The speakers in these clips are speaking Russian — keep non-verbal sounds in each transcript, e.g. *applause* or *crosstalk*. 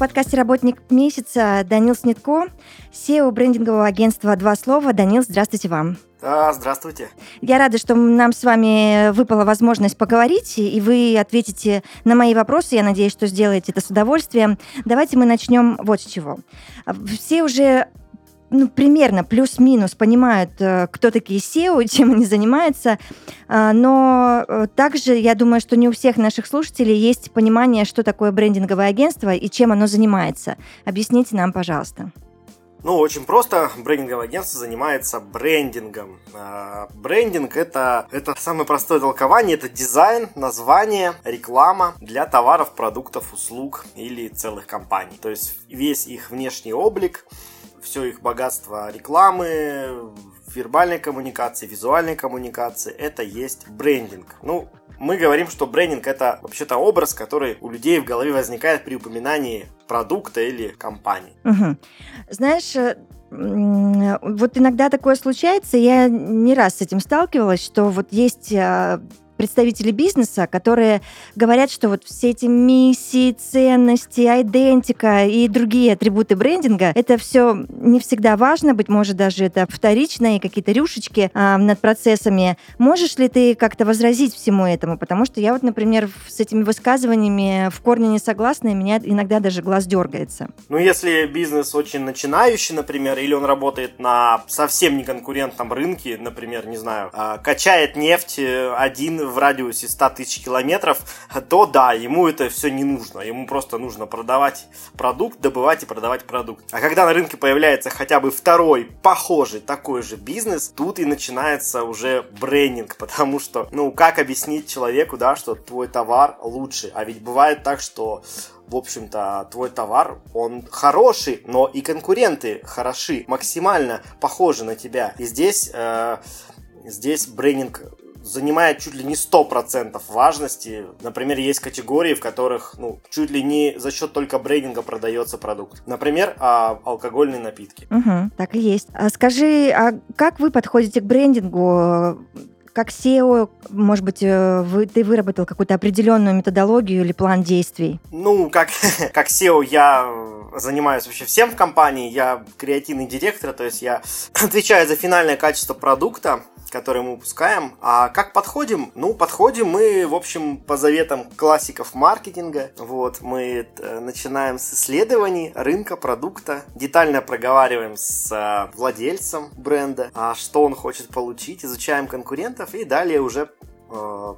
Подкасте «Работник месяца» Данил Снитко, SEO брендингового агентства «Два слова». Данил, здравствуйте вам. Да, здравствуйте. Я рада, что нам с вами выпала возможность поговорить, и вы ответите на мои вопросы. Я надеюсь, что сделаете это с удовольствием. Давайте мы начнем вот с чего. Все уже ну, примерно плюс-минус понимают, э, кто такие SEO, *laughs* чем они занимаются, А, но э, также я думаю, что не у всех наших слушателей есть понимание, что такое брендинговое агентство и чем оно занимается. Объясните нам, пожалуйста. Ну, очень просто. Брендинговое агентство занимается брендингом. А, Брендинг это, это самое простое толкование. Это дизайн, название, реклама для товаров, продуктов, услуг или целых компаний. То есть весь их внешний облик, все их богатство рекламы, вербальной коммуникации, визуальной коммуникации, это есть брендинг. Ну, мы говорим, что брендинг это вообще-то образ, который у людей в голове возникает при упоминании продукта или компании. Мгм. Знаешь, э, вот иногда такое случается, я не раз с этим сталкивалась, что вот есть а, представители бизнеса, которые говорят, что вот все эти миссии, ценности, идентика и другие атрибуты брендинга, это все не всегда важно, быть может, даже это вторично и какие-то рюшечки а, над процессами. Можешь ли ты как-то возразить всему этому? Потому что я вот, например, с этими высказываниями в корне не согласна, и меня иногда даже глаз дергается. Ну, если бизнес очень начинающий, например, или он работает на совсем неконкурентном рынке, например, не знаю, а, качает нефть э, один в радиусе 100 тысяч километров, то да, ему это все не нужно. Ему просто нужно продавать продукт, добывать и продавать продукт. А когда на рынке появляется хотя бы второй похожий такой же бизнес, тут и начинается уже брендинг, *laughs* потому что, ну, как объяснить человеку, да, что твой товар лучше? А ведь бывает так, что в общем-то, твой товар, он хороший, но и конкуренты хороши, максимально похожи на тебя. И здесь, э, здесь брендинг занимает чуть ли не 100% важности. Например, есть категории, в которых ну, чуть ли не за счет только брендинга продается продукт. Например, а, алкогольные напитки. Мгм, так и есть. А скажи, а как вы подходите к брендингу? Как SEO, может быть, э, вы, ты выработал какую-то определенную методологию или план действий? Ну, как, *laughs* как SEO я занимаюсь вообще всем в компании. Я креативный директор, то есть я *sniffs* отвечаю за финальное качество продукта, который мы выпускаем. А как подходим? Ну, подходим мы, в общем, по заветам классиков маркетинга. Вот, мы э, начинаем с исследований рынка, продукта, детально проговариваем с э, владельцем бренда, а что он хочет получить, изучаем конкурентов и далее уже э,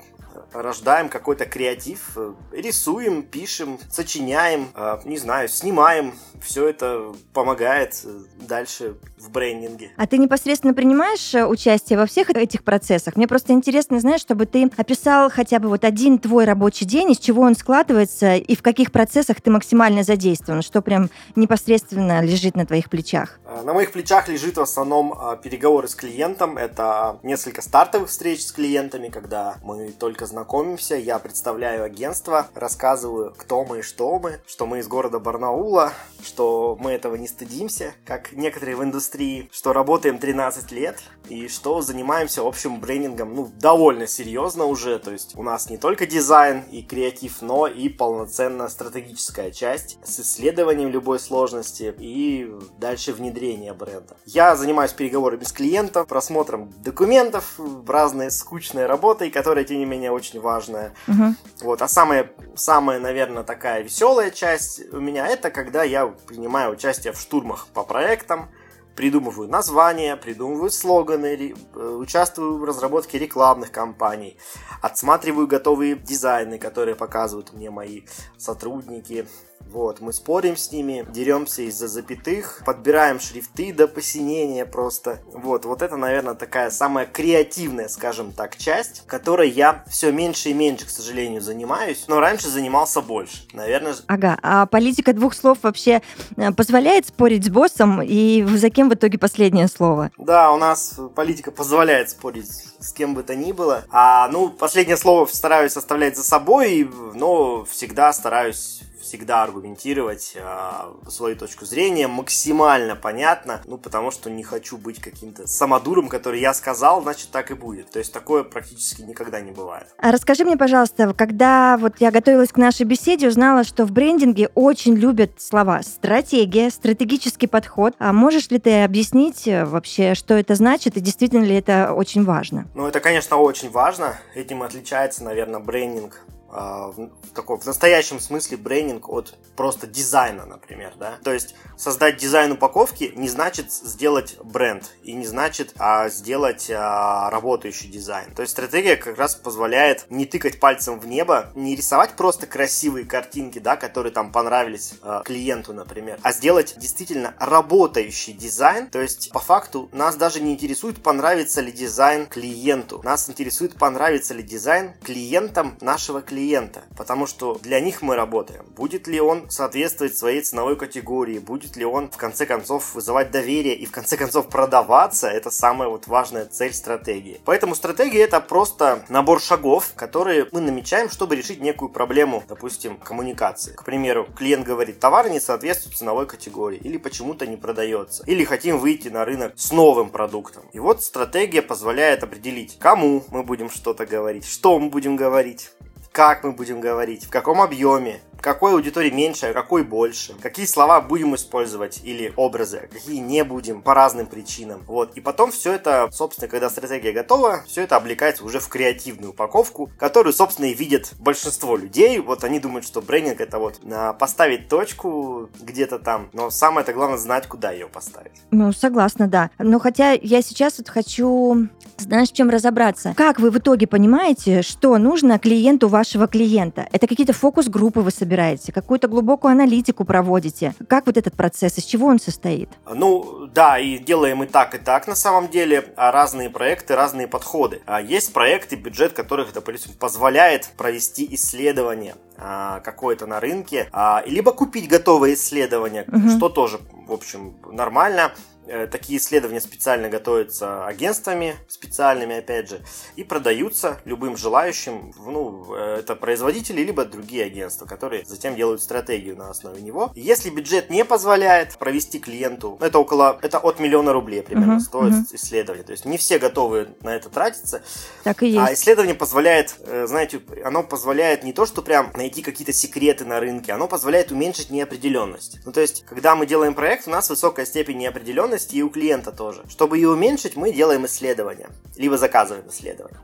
рождаем какой-то креатив, э, рисуем, пишем, сочиняем, э, не знаю, снимаем. Все это помогает э, дальше в брендинге. А ты непосредственно принимаешь участие во всех этих процессах? Мне просто интересно, знаешь, чтобы ты описал хотя бы вот один твой рабочий день, из чего он складывается и в каких процессах ты максимально задействован, что прям непосредственно лежит на твоих плечах. На моих плечах лежит в основном переговоры с клиентом. Это несколько стартовых встреч с клиентами, когда мы только знакомимся. Я представляю агентство, рассказываю, кто мы и что мы, что мы из города Барнаула, что мы этого не стыдимся, как некоторые в индустрии, что работаем 13 лет и что занимаемся общим брендингом, ну, довольно серьезно уже. То есть у нас не только дизайн и креатив, но и полноценная стратегическая часть с исследованием любой сложности и дальше внедрение бренда. Я занимаюсь переговорами с клиентом, просмотром документов, разной скучной работой, которая, тем не менее, очень важная. Мгм. Вот, а самая, самая, наверное, такая веселая часть у меня это когда я принимаю участие в штурмах по проектам, придумываю названия, придумываю слоганы, э, участвую в разработке рекламных кампаний, отсматриваю готовые дизайны, которые показывают мне мои сотрудники, Вот, мы спорим с ними, деремся из-за запятых, подбираем шрифты до посинения просто. Вот, вот это, наверное, такая самая креативная, скажем так, часть, которой я все меньше и меньше, к сожалению, занимаюсь, но раньше занимался больше. Наверное... Ага, а политика двух слов вообще э, позволяет спорить с боссом, и за кем в итоге последнее слово? Да, у нас политика позволяет спорить с кем бы то ни было. А, ну, последнее слово стараюсь оставлять за собой, но всегда стараюсь всегда аргументировать э, свою точку зрения максимально понятно, ну, потому что не хочу быть каким-то самодуром, который я сказал, значит, так и будет. То есть такое практически никогда не бывает. А расскажи мне, пожалуйста, когда вот я готовилась к нашей беседе, узнала, что в брендинге очень любят слова стратегия, стратегический подход. А можешь ли ты объяснить э, вообще, что это значит и действительно ли это очень важно? Ну, это, конечно, очень важно. Этим отличается, наверное, брендинг а, в, таком, в настоящем смысле брендинг от просто дизайна, например, да. То есть создать дизайн упаковки не значит сделать бренд и не значит а, сделать а, работающий дизайн. То есть стратегия как раз позволяет не тыкать пальцем в небо, не рисовать просто красивые картинки, да, которые там понравились а, клиенту, например, а сделать действительно работающий дизайн. То есть по факту нас даже не интересует, понравится ли дизайн клиенту. Нас интересует, понравится ли дизайн клиентам нашего клиента клиента, потому что для них мы работаем. Будет ли он соответствовать своей ценовой категории, будет ли он в конце концов вызывать доверие и в конце концов продаваться, это самая вот важная цель стратегии. Поэтому стратегия это просто набор шагов, которые мы намечаем, чтобы решить некую проблему, допустим, коммуникации. К примеру, клиент говорит, товар не соответствует ценовой категории или почему-то не продается, или хотим выйти на рынок с новым продуктом. И вот стратегия позволяет определить, кому мы будем что-то говорить, что мы будем говорить, как мы будем говорить, в каком объеме, какой аудитории меньше, а какой больше, какие слова будем использовать или образы, а какие не будем по разным причинам. Вот. И потом все это, собственно, когда стратегия готова, все это облекается уже в креативную упаковку, которую, собственно, и видят большинство людей. Вот они думают, что брендинг это вот поставить точку где-то там, но самое это главное знать, куда ее поставить. Ну, согласна, да. Но хотя я сейчас вот хочу, знаешь, в чем разобраться. Как вы в итоге понимаете, что нужно клиенту вашего клиента? Это какие-то фокус-группы вы собираете? какую-то глубокую аналитику проводите. Как вот этот процесс, из чего он состоит? Ну, да, и делаем и так, и так на самом деле. А разные проекты, разные подходы. А есть проекты, бюджет которых, допустим, позволяет провести исследование а, какое-то на рынке, либо купить готовые исследования, угу. что тоже, в общем, нормально. Э, такие исследования специально готовятся агентствами специальными, опять же, и продаются любым желающим. Ну, э, это производители, либо другие агентства, которые затем делают стратегию на основе него. Если бюджет не позволяет провести клиенту, это около, это от миллиона рублей примерно uh-huh, стоит uh-huh. исследование. То есть не все готовы на это тратиться. Так и есть. А исследование позволяет, э, знаете, оно позволяет не то, что прям найти какие-то секреты на рынке, оно позволяет уменьшить неопределенность. Ну, то есть, когда мы делаем проект, у нас высокая степень неопределенности, неопределенности и у клиента тоже. Чтобы ее уменьшить, мы делаем исследования, либо заказываем исследования.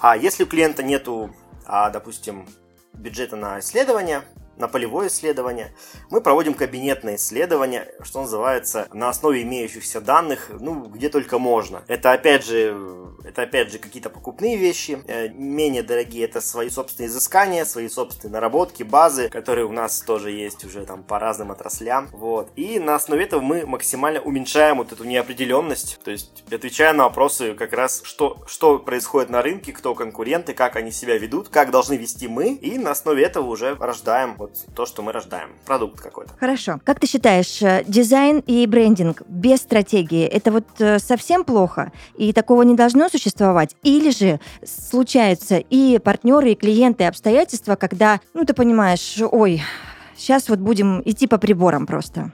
А если у клиента нету, а, допустим, бюджета на исследования, на полевое исследование. Мы проводим кабинетное исследование, что называется, на основе имеющихся данных, ну, где только можно. Это опять же, это опять же какие-то покупные вещи, э, менее дорогие, это свои собственные изыскания, свои собственные наработки, базы, которые у нас тоже есть уже там по разным отраслям, вот. И на основе этого мы максимально уменьшаем вот эту неопределенность, то есть отвечая на вопросы как раз, что, что происходит на рынке, кто конкуренты, как они себя ведут, как должны вести мы, и на основе этого уже рождаем вот то, что мы рождаем, продукт какой-то. Хорошо. Как ты считаешь, э, дизайн и брендинг без стратегии это вот э, совсем плохо и такого не должно существовать? Или же случаются и партнеры, и клиенты, и обстоятельства, когда, ну ты понимаешь, ой, Сейчас вот будем идти по приборам просто.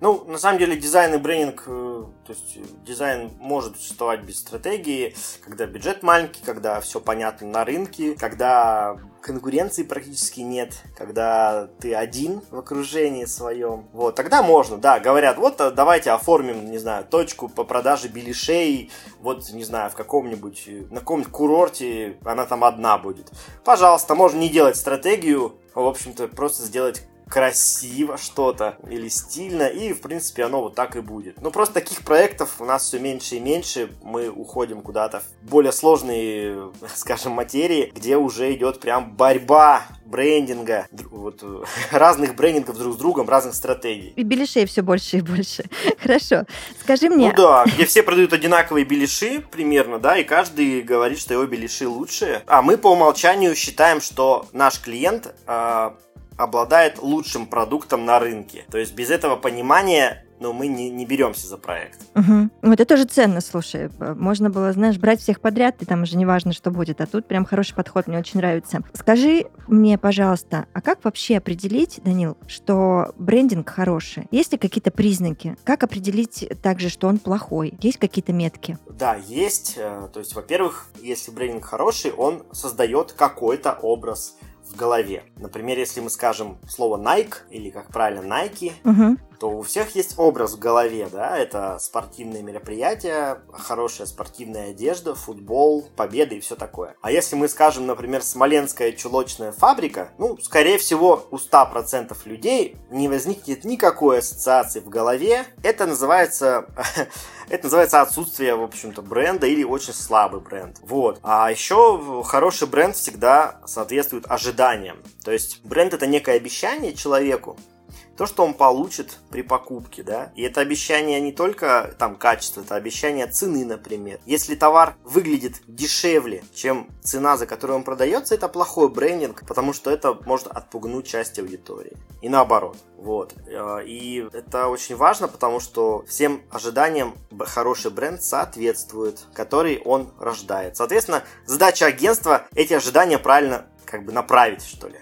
Ну, на самом деле, дизайн и брендинг, э, то есть дизайн может существовать без стратегии, когда бюджет маленький, когда все понятно на рынке, когда конкуренции практически нет, когда ты один в окружении своем. Вот, тогда можно, да, говорят, вот э, давайте оформим, не знаю, точку по продаже беляшей, вот, не знаю, в каком-нибудь, на каком-нибудь курорте она там одна будет. Пожалуйста, можно не делать стратегию, в общем-то, просто сделать красиво что-то или стильно, и, в принципе, оно вот так и будет. Но просто таких проектов у нас все меньше и меньше, мы уходим куда-то в более сложные, *laughs* скажем, материи, где уже идет прям борьба брендинга, вот, *laughs* разных брендингов друг с другом, разных стратегий. И беляшей все больше и больше. *laughs* Хорошо. Скажи мне... Ну да, где все продают одинаковые беляши примерно, да, и каждый говорит, что его беляши лучшие. А мы по умолчанию считаем, что наш клиент э, обладает лучшим продуктом на рынке. То есть без этого понимания но мы не, не беремся за проект. Угу. Это тоже ценно, слушай. Можно было, знаешь, брать всех подряд, и там уже не важно, что будет. А тут прям хороший подход, мне очень нравится. Скажи мне, пожалуйста, а как вообще определить, Данил, что брендинг хороший? Есть ли какие-то признаки? Как определить также, что он плохой? Есть какие-то метки? Да, есть. Э, то есть, во-первых, если брендинг хороший, он создает какой-то образ в голове. Например, если мы скажем слово Nike или, как правильно, Nike, угу. То у всех есть образ в голове, да, это спортивные мероприятия, хорошая спортивная одежда, футбол, победы и все такое. А если мы скажем, например, Смоленская чулочная фабрика, ну, скорее всего, у 100% людей не возникнет никакой ассоциации в голове. Это называется, *laughs* это называется отсутствие, в общем-то, бренда или очень слабый бренд. Вот. А еще хороший бренд всегда соответствует ожиданиям. То есть бренд это некое обещание человеку, то, что он получит при покупке, да. И это обещание не только там качество, это обещание цены, например. Если товар выглядит дешевле, чем цена, за которую он продается, это плохой брендинг, потому что это может отпугнуть часть аудитории. И наоборот. Вот. Э, и это очень важно, потому что всем ожиданиям хороший бренд соответствует, который он рождает. Соответственно, задача агентства эти ожидания правильно как бы направить, что ли.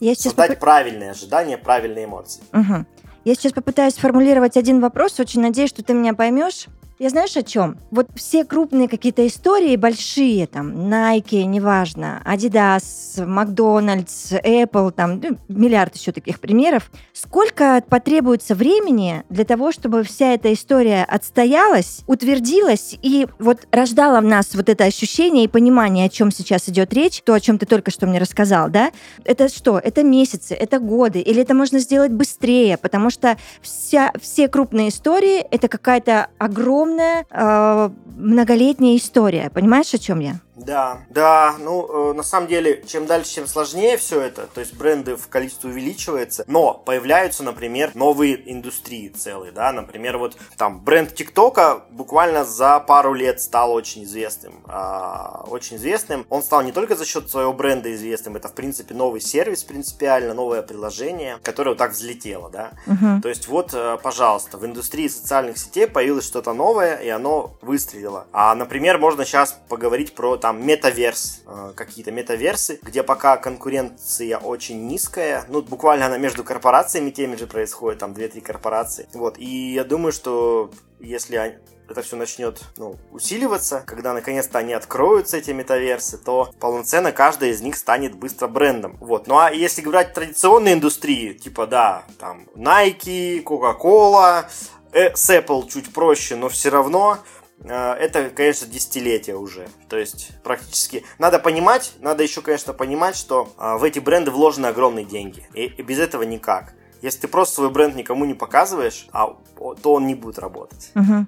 Я сейчас Создать поп... правильные ожидания, правильные эмоции. Угу. Я сейчас попытаюсь сформулировать один вопрос. Очень надеюсь, что ты меня поймешь. Я знаешь о чем? Вот все крупные какие-то истории, большие, там, Nike, неважно, Adidas, Макдональдс, Apple, там, ну, миллиард еще таких примеров. Сколько потребуется времени для того, чтобы вся эта история отстоялась, утвердилась и вот рождала в нас вот это ощущение и понимание, о чем сейчас идет речь, то, о чем ты только что мне рассказал, да? Это что? Это месяцы, это годы, или это можно сделать быстрее, потому что вся, все крупные истории — это какая-то огромная огромная э, многолетняя история. Понимаешь, о чем я? Да, да, ну, э, на самом деле, чем дальше, тем сложнее все это, то есть бренды в количестве увеличивается, но появляются, например, новые индустрии целые, да, например, вот там бренд ТикТока буквально за пару лет стал очень известным, а, очень известным, он стал не только за счет своего бренда известным, это, в принципе, новый сервис принципиально, новое приложение, которое вот так взлетело, да, угу. то есть вот, э, пожалуйста, в индустрии социальных сетей появилось что-то новое, и оно выстрелило, а, например, можно сейчас поговорить про там метаверс, э, какие-то метаверсы, где пока конкуренция очень низкая, ну, буквально она между корпорациями теми же происходит, там 2-3 корпорации. Вот, и я думаю, что если это все начнет ну, усиливаться, когда наконец-то они откроются, эти метаверсы, то полноценно каждая из них станет быстро брендом. Вот. Ну а если говорить традиционные индустрии, типа, да, там Nike, Coca-Cola, э, с Apple чуть проще, но все равно это, конечно, десятилетия уже. То есть практически надо понимать, надо еще, конечно, понимать, что э, в эти бренды вложены огромные деньги. И, без этого никак. Если ты просто свой бренд никому не показываешь, а, то он не будет работать. Угу.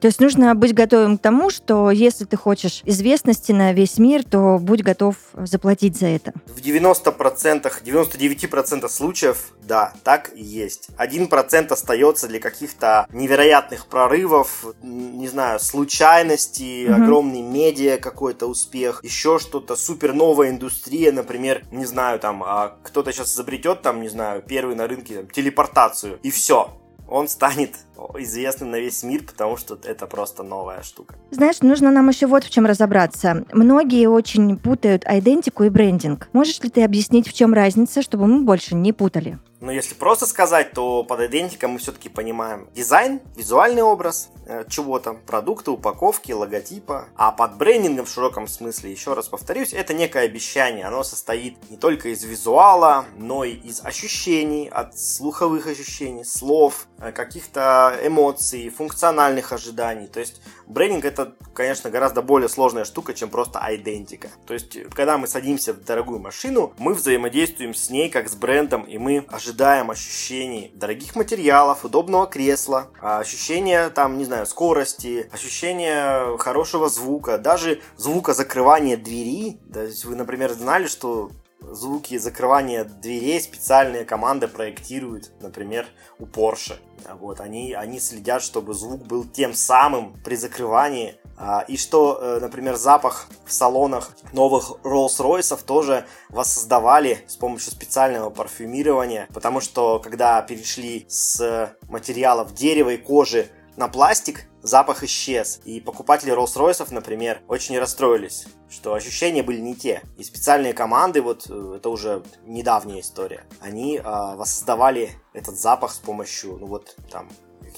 То есть нужно быть готовым к тому, что если ты хочешь известности на весь мир, то будь готов заплатить за это. В 90%, 99% случаев, да, так и есть. 1% остается для каких-то невероятных прорывов, не знаю, случайностей, угу. огромный медиа какой-то успех, еще что-то, супер новая индустрия, например, не знаю, там, а кто-то сейчас изобретет, там, не знаю, первый на рынке там, телепортацию, и все он станет известным на весь мир, потому что это просто новая штука. Знаешь, нужно нам еще вот в чем разобраться. Многие очень путают идентику и брендинг. Можешь ли ты объяснить, в чем разница, чтобы мы больше не путали? Но если просто сказать, то под идентикой мы все-таки понимаем дизайн, визуальный образ э, чего-то, продукты, упаковки, логотипа. А под брендингом в широком смысле, еще раз повторюсь, это некое обещание. Оно состоит не только из визуала, но и из ощущений, от слуховых ощущений, слов, э, каких-то эмоций, функциональных ожиданий. То есть брендинг это, конечно, гораздо более сложная штука, чем просто идентика. То есть, когда мы садимся в дорогую машину, мы взаимодействуем с ней как с брендом, и мы ожидаем ощущений дорогих материалов, удобного кресла, ощущения там, не знаю, скорости, ощущения хорошего звука, даже звука закрывания двери. То есть вы, например, знали, что звуки закрывания дверей специальные команды проектируют, например, у Porsche. Вот, они, они следят, чтобы звук был тем самым при закрывании. А, и что, э, например, запах в салонах новых Rolls-Royce тоже воссоздавали с помощью специального парфюмирования. Потому что, когда перешли с материалов дерева и кожи на пластик, запах исчез. И покупатели Rolls-Royce, например, очень расстроились, что ощущения были не те. И специальные команды, вот э, это уже недавняя история, они э, воссоздавали этот запах с помощью, ну вот там,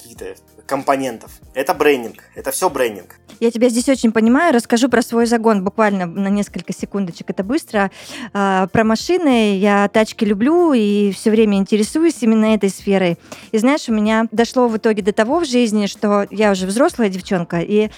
каких-то компонентов. Это брендинг, это все брендинг. Я тебя здесь очень понимаю. Расскажу про свой загон буквально на несколько секундочек. Это быстро. А, про машины. Я тачки люблю и все время интересуюсь именно этой сферой. И знаешь, у меня дошло в итоге до того в жизни, что я уже взрослая девчонка, и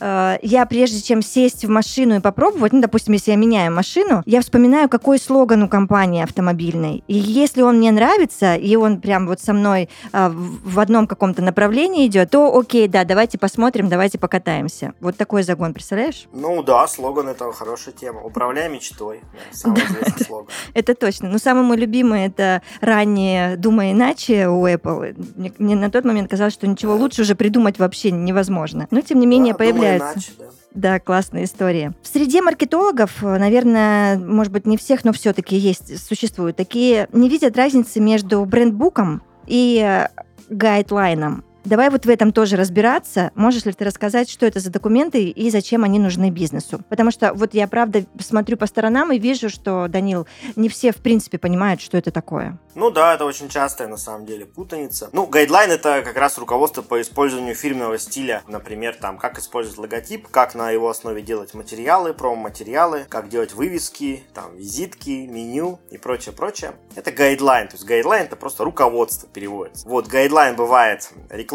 э, я прежде чем сесть в машину и попробовать, ну, допустим, если я меняю машину, я вспоминаю, какой слоган у компании автомобильной. И если он мне нравится, и он прям вот со мной э, в одном каком-то направлении идет, то окей, да, давайте посмотрим, давайте покатаемся. Вот такой загон, представляешь? Ну да, слоган это хорошая тема. Управляй мечтой. Самый известный слоган. Это точно. Но самый мой любимый это ранее «Думай иначе» у Apple. Мне, мне на тот момент казалось, что ничего лучше уже придумать вообще невозможно. Но тем не менее Да, появляется. иначе, да. Да, классная история. В среде маркетологов, наверное, может быть, не всех, но все-таки есть, существуют такие, не видят разницы между брендбуком и гайдлайном. Давай вот в этом тоже разбираться. Можешь ли ты рассказать, что это за документы и зачем они нужны бизнесу? Потому что вот я, правда, смотрю по сторонам и вижу, что, Данил, не все, в принципе, понимают, что это такое. Ну да, это очень частая на самом деле путаница. Ну, guideline это как раз руководство по использованию фирменного стиля. Например, там, как использовать логотип, как на его основе делать материалы, промо-материалы, как делать вывески, там, визитки, меню и прочее, прочее. Это guideline. То есть guideline это просто руководство переводится. Вот, guideline бывает рекламный,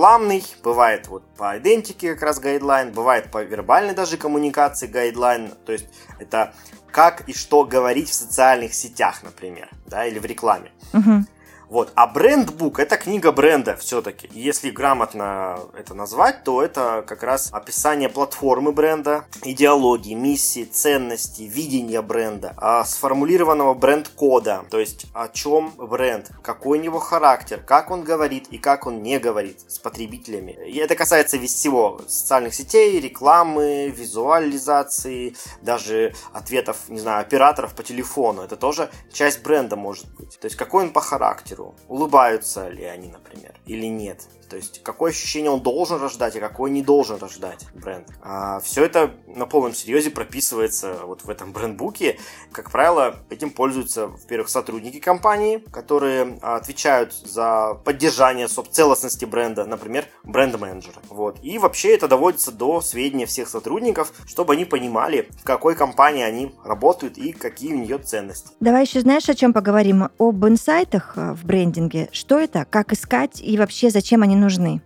бывает вот по айдентике как раз guideline, бывает по вербальной даже коммуникации guideline. То есть это как и что говорить в социальных сетях, например, да, или в рекламе. Мгм. Вот. А брендбук это книга бренда все-таки. Если грамотно это назвать, то это как раз описание платформы бренда, идеологии, миссии, ценностей, видения бренда, а, сформулированного бренд-кода, то есть о чем бренд, какой у него характер, как он говорит и как он не говорит с потребителями. И это касается всего социальных сетей, рекламы, визуализации, даже ответов, не знаю, операторов по телефону. Это тоже часть бренда может быть. То есть какой он по характеру, улыбаются ли они, например, или нет. То есть, какое ощущение он должен рождать, и какое не должен рождать бренд. А, все это на полном серьезе прописывается вот в этом брендбуке. Как правило, этим пользуются, во-первых, сотрудники компании, которые а, отвечают за поддержание целостности бренда, например, бренд-менеджеры. Вот. И вообще это доводится до сведения всех сотрудников, чтобы они понимали, в какой компании они работают и какие у нее ценности. Давай еще знаешь, о чем поговорим? Об инсайтах э, в брендинге. Что это, как искать и вообще зачем они нужны?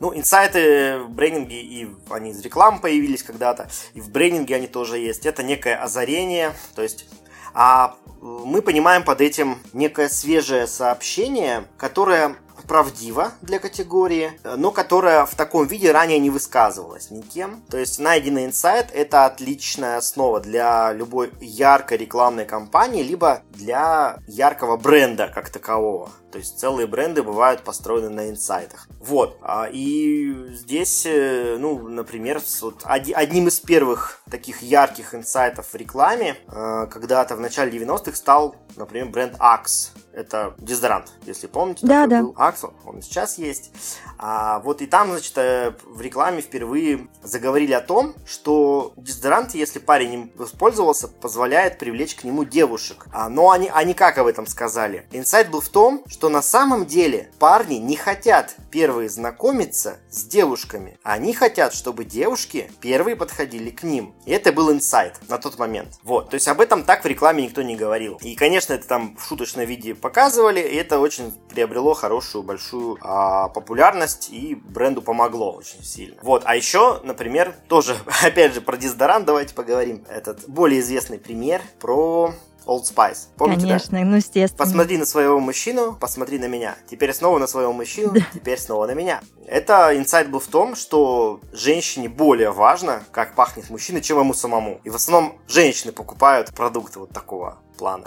Ну, инсайты в брендинге, и они из рекламы появились когда-то, и в брендинге они тоже есть. Это некое озарение, то есть а мы понимаем под этим некое свежее сообщение, которое правдиво для категории, но которая в таком виде ранее не высказывалась никем. То есть найденный инсайт – это отличная основа для любой яркой рекламной кампании, либо для яркого бренда как такового. То есть целые бренды бывают построены на инсайтах. Вот. А, И здесь, э, ну, например, вот одним из первых таких ярких инсайтов в рекламе э, когда-то в начале 90-х стал, например, бренд Axe. Это дезодорант, если помните. Да, да. был Axe, он сейчас есть. А, вот и там, значит, э, в рекламе впервые заговорили о том, что дезодорант, если парень им воспользовался, позволяет привлечь к нему девушек. А, но они, они как об этом сказали? Инсайт был в том, что на самом деле парни не хотят первые знакомиться с девушками. Они хотят, чтобы девушки первые подходили к ним. И это был инсайт на тот момент. Вот, то есть об этом так в рекламе никто не говорил. И, конечно, это там в шуточном виде показывали, и это очень приобрело хорошую, большую а, популярность, и бренду помогло очень сильно. Вот, а еще, например, тоже, *laughs* опять же, про дезодорант давайте поговорим. Этот более известный пример про Old Spice. Помните, Конечно, да? ну естественно. Посмотри на своего мужчину, посмотри на меня. Теперь снова на своего мужчину, да. теперь снова на меня. Это инсайт был в том, что женщине более важно, как пахнет мужчина, чем ему самому. И в основном женщины покупают продукты вот такого плана.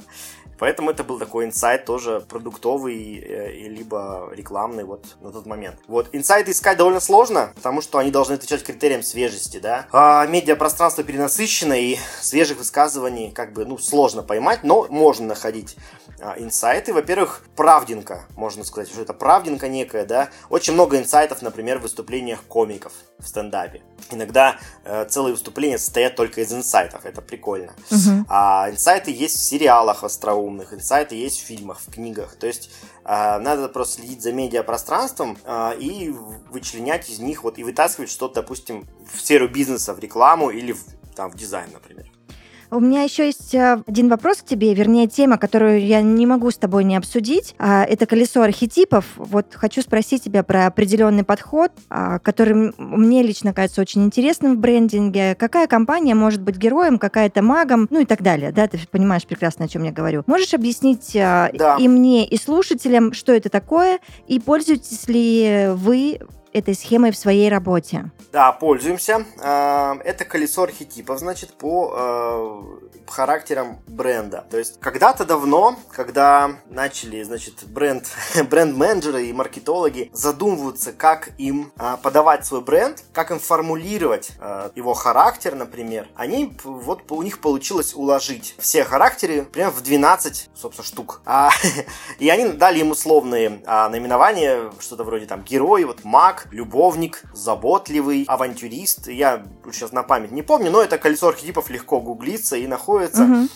Поэтому это был такой инсайт тоже продуктовый, э, либо рекламный вот на тот момент. Вот, инсайты искать довольно сложно, потому что они должны отвечать критериям свежести, да. А медиапространство перенасыщено, и свежих высказываний как бы, ну, сложно поймать, но можно находить а, инсайты. Во-первых, правдинка, можно сказать, что это правдинка некая, да. Очень много инсайтов, например, в выступлениях комиков в стендапе. Иногда э, целые выступления состоят только из инсайтов, это прикольно. Угу. А инсайты есть в сериалах остроумных, инсайты есть в фильмах, в книгах. То есть э, надо просто следить за медиапространством э, и вычленять из них вот и вытаскивать что-то, допустим, в сферу бизнеса, в рекламу или в, там, в дизайн, например. У меня еще есть э, один вопрос к тебе, вернее, тема, которую я не могу с тобой не обсудить. А, это колесо архетипов. Вот хочу спросить тебя про определенный подход, а, который мне лично кажется очень интересным в брендинге. Какая компания может быть героем, какая-то магом, ну и так далее. Да, ты понимаешь прекрасно, о чем я говорю. Можешь объяснить а, да. и мне, и слушателям, что это такое, и пользуетесь ли вы этой схемой в своей работе? Да, пользуемся. А, это колесо архетипов, значит, по а, характерам бренда. То есть когда-то давно, когда начали, значит, бренд, *laughs* бренд-менеджеры и маркетологи задумываться, как им а, подавать свой бренд, как им формулировать его характер, например, они, вот у них получилось уложить все характеры прям в 12, собственно, штук. *laughs* и они дали им условные наименования, что-то вроде там герой, вот маг, любовник, заботливый, авантюрист. Я сейчас на память не помню, но это колесо архетипов легко гуглится и находится. Угу.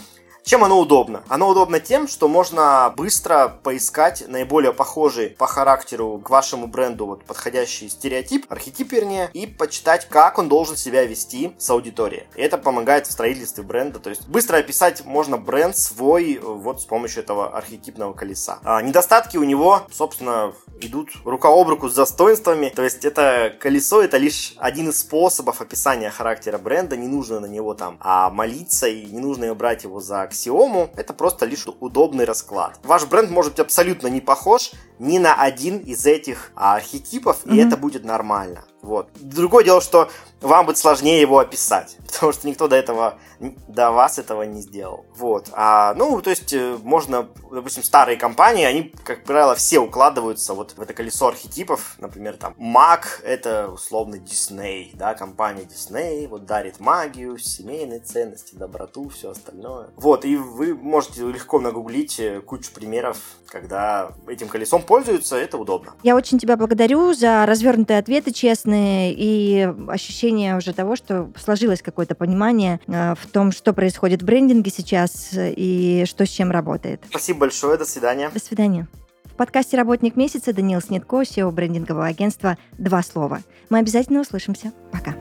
Чем оно удобно? Оно удобно тем, что можно быстро поискать наиболее похожий по характеру к вашему бренду вот подходящий стереотип, архетип вернее, и почитать, как он должен себя вести с аудиторией. Это помогает в строительстве бренда. То есть быстро описать можно бренд свой вот с помощью этого архетипного колеса. А недостатки у него, собственно, идут рука об руку с достоинствами. То есть это колесо это лишь один из способов описания характера бренда. Не нужно на него там а, молиться и не нужно брать его за аксиому, это просто лишь удобный расклад. Ваш бренд может быть абсолютно не похож ни на один из этих архетипов, mm-hmm. и это будет нормально. Вот. Другое дело, что вам будет сложнее его описать, *laughs* потому что никто до этого, до вас этого не сделал. Вот. А, ну, то есть, э, можно, допустим, старые компании, они, как правило, все укладываются вот в это колесо архетипов. Например, там, Маг — это условно Дисней, да, компания Дисней, вот дарит магию, семейные ценности, доброту, все остальное. Вот, и вы можете легко нагуглить э, кучу примеров, когда этим колесом пользуются, это удобно. Я очень тебя благодарю за развернутые ответы, честные, и ощущение уже того, что сложилось какое-то понимание э, в том, что происходит в брендинге сейчас и что с чем работает. Спасибо большое, до свидания. До свидания. В подкасте «Работник месяца» Даниил Снитко, SEO брендингового агентства «Два слова». Мы обязательно услышимся. Пока.